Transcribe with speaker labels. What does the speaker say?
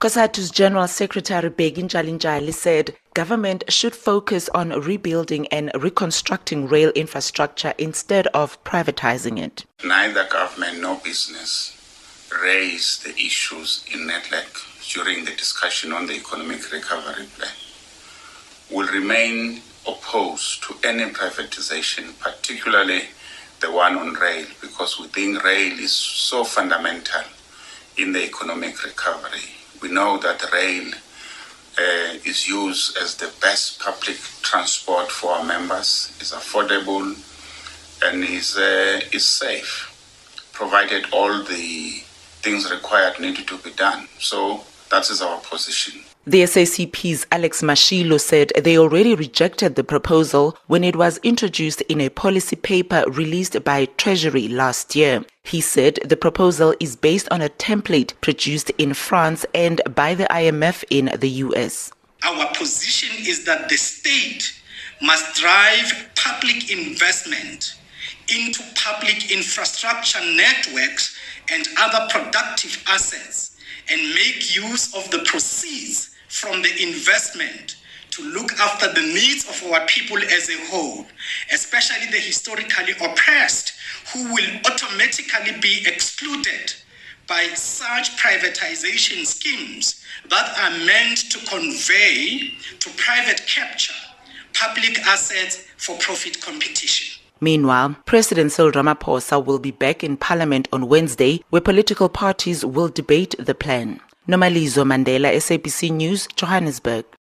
Speaker 1: COSATU's General Secretary Bheki Ntshalintshali said government should focus on rebuilding and reconstructing rail infrastructure instead of privatizing it.
Speaker 2: Neither government nor business raised the issues in NEDLAC during the discussion on the economic recovery plan. Will remain opposed to any privatization, particularly the one on rail, because we think rail is so fundamental in the economic recovery. We know that rail uh, is used as the best public transport for our members, It's affordable, and is, uh, is safe, provided all the things required needed to be done. So that is our position.
Speaker 1: The SACP's Alex Mashilo said they already rejected the proposal when it was introduced in a policy paper released by Treasury last year. He said the proposal is based on a template produced in France and by the IMF in the US.
Speaker 3: Our position is that the state must drive public investment into public infrastructure networks and other productive assets and make use of the proceeds from the investment to look after the needs of our people as a whole, especially the historically oppressed, who will automatically be excluded by such privatization schemes that are meant to convey to private capture public assets for profit competition.
Speaker 1: Meanwhile, President Cyril Ramaphosa will be back in Parliament on Wednesday, where political parties will debate the plan. Nomalizo Mandela, SABC News, Johannesburg.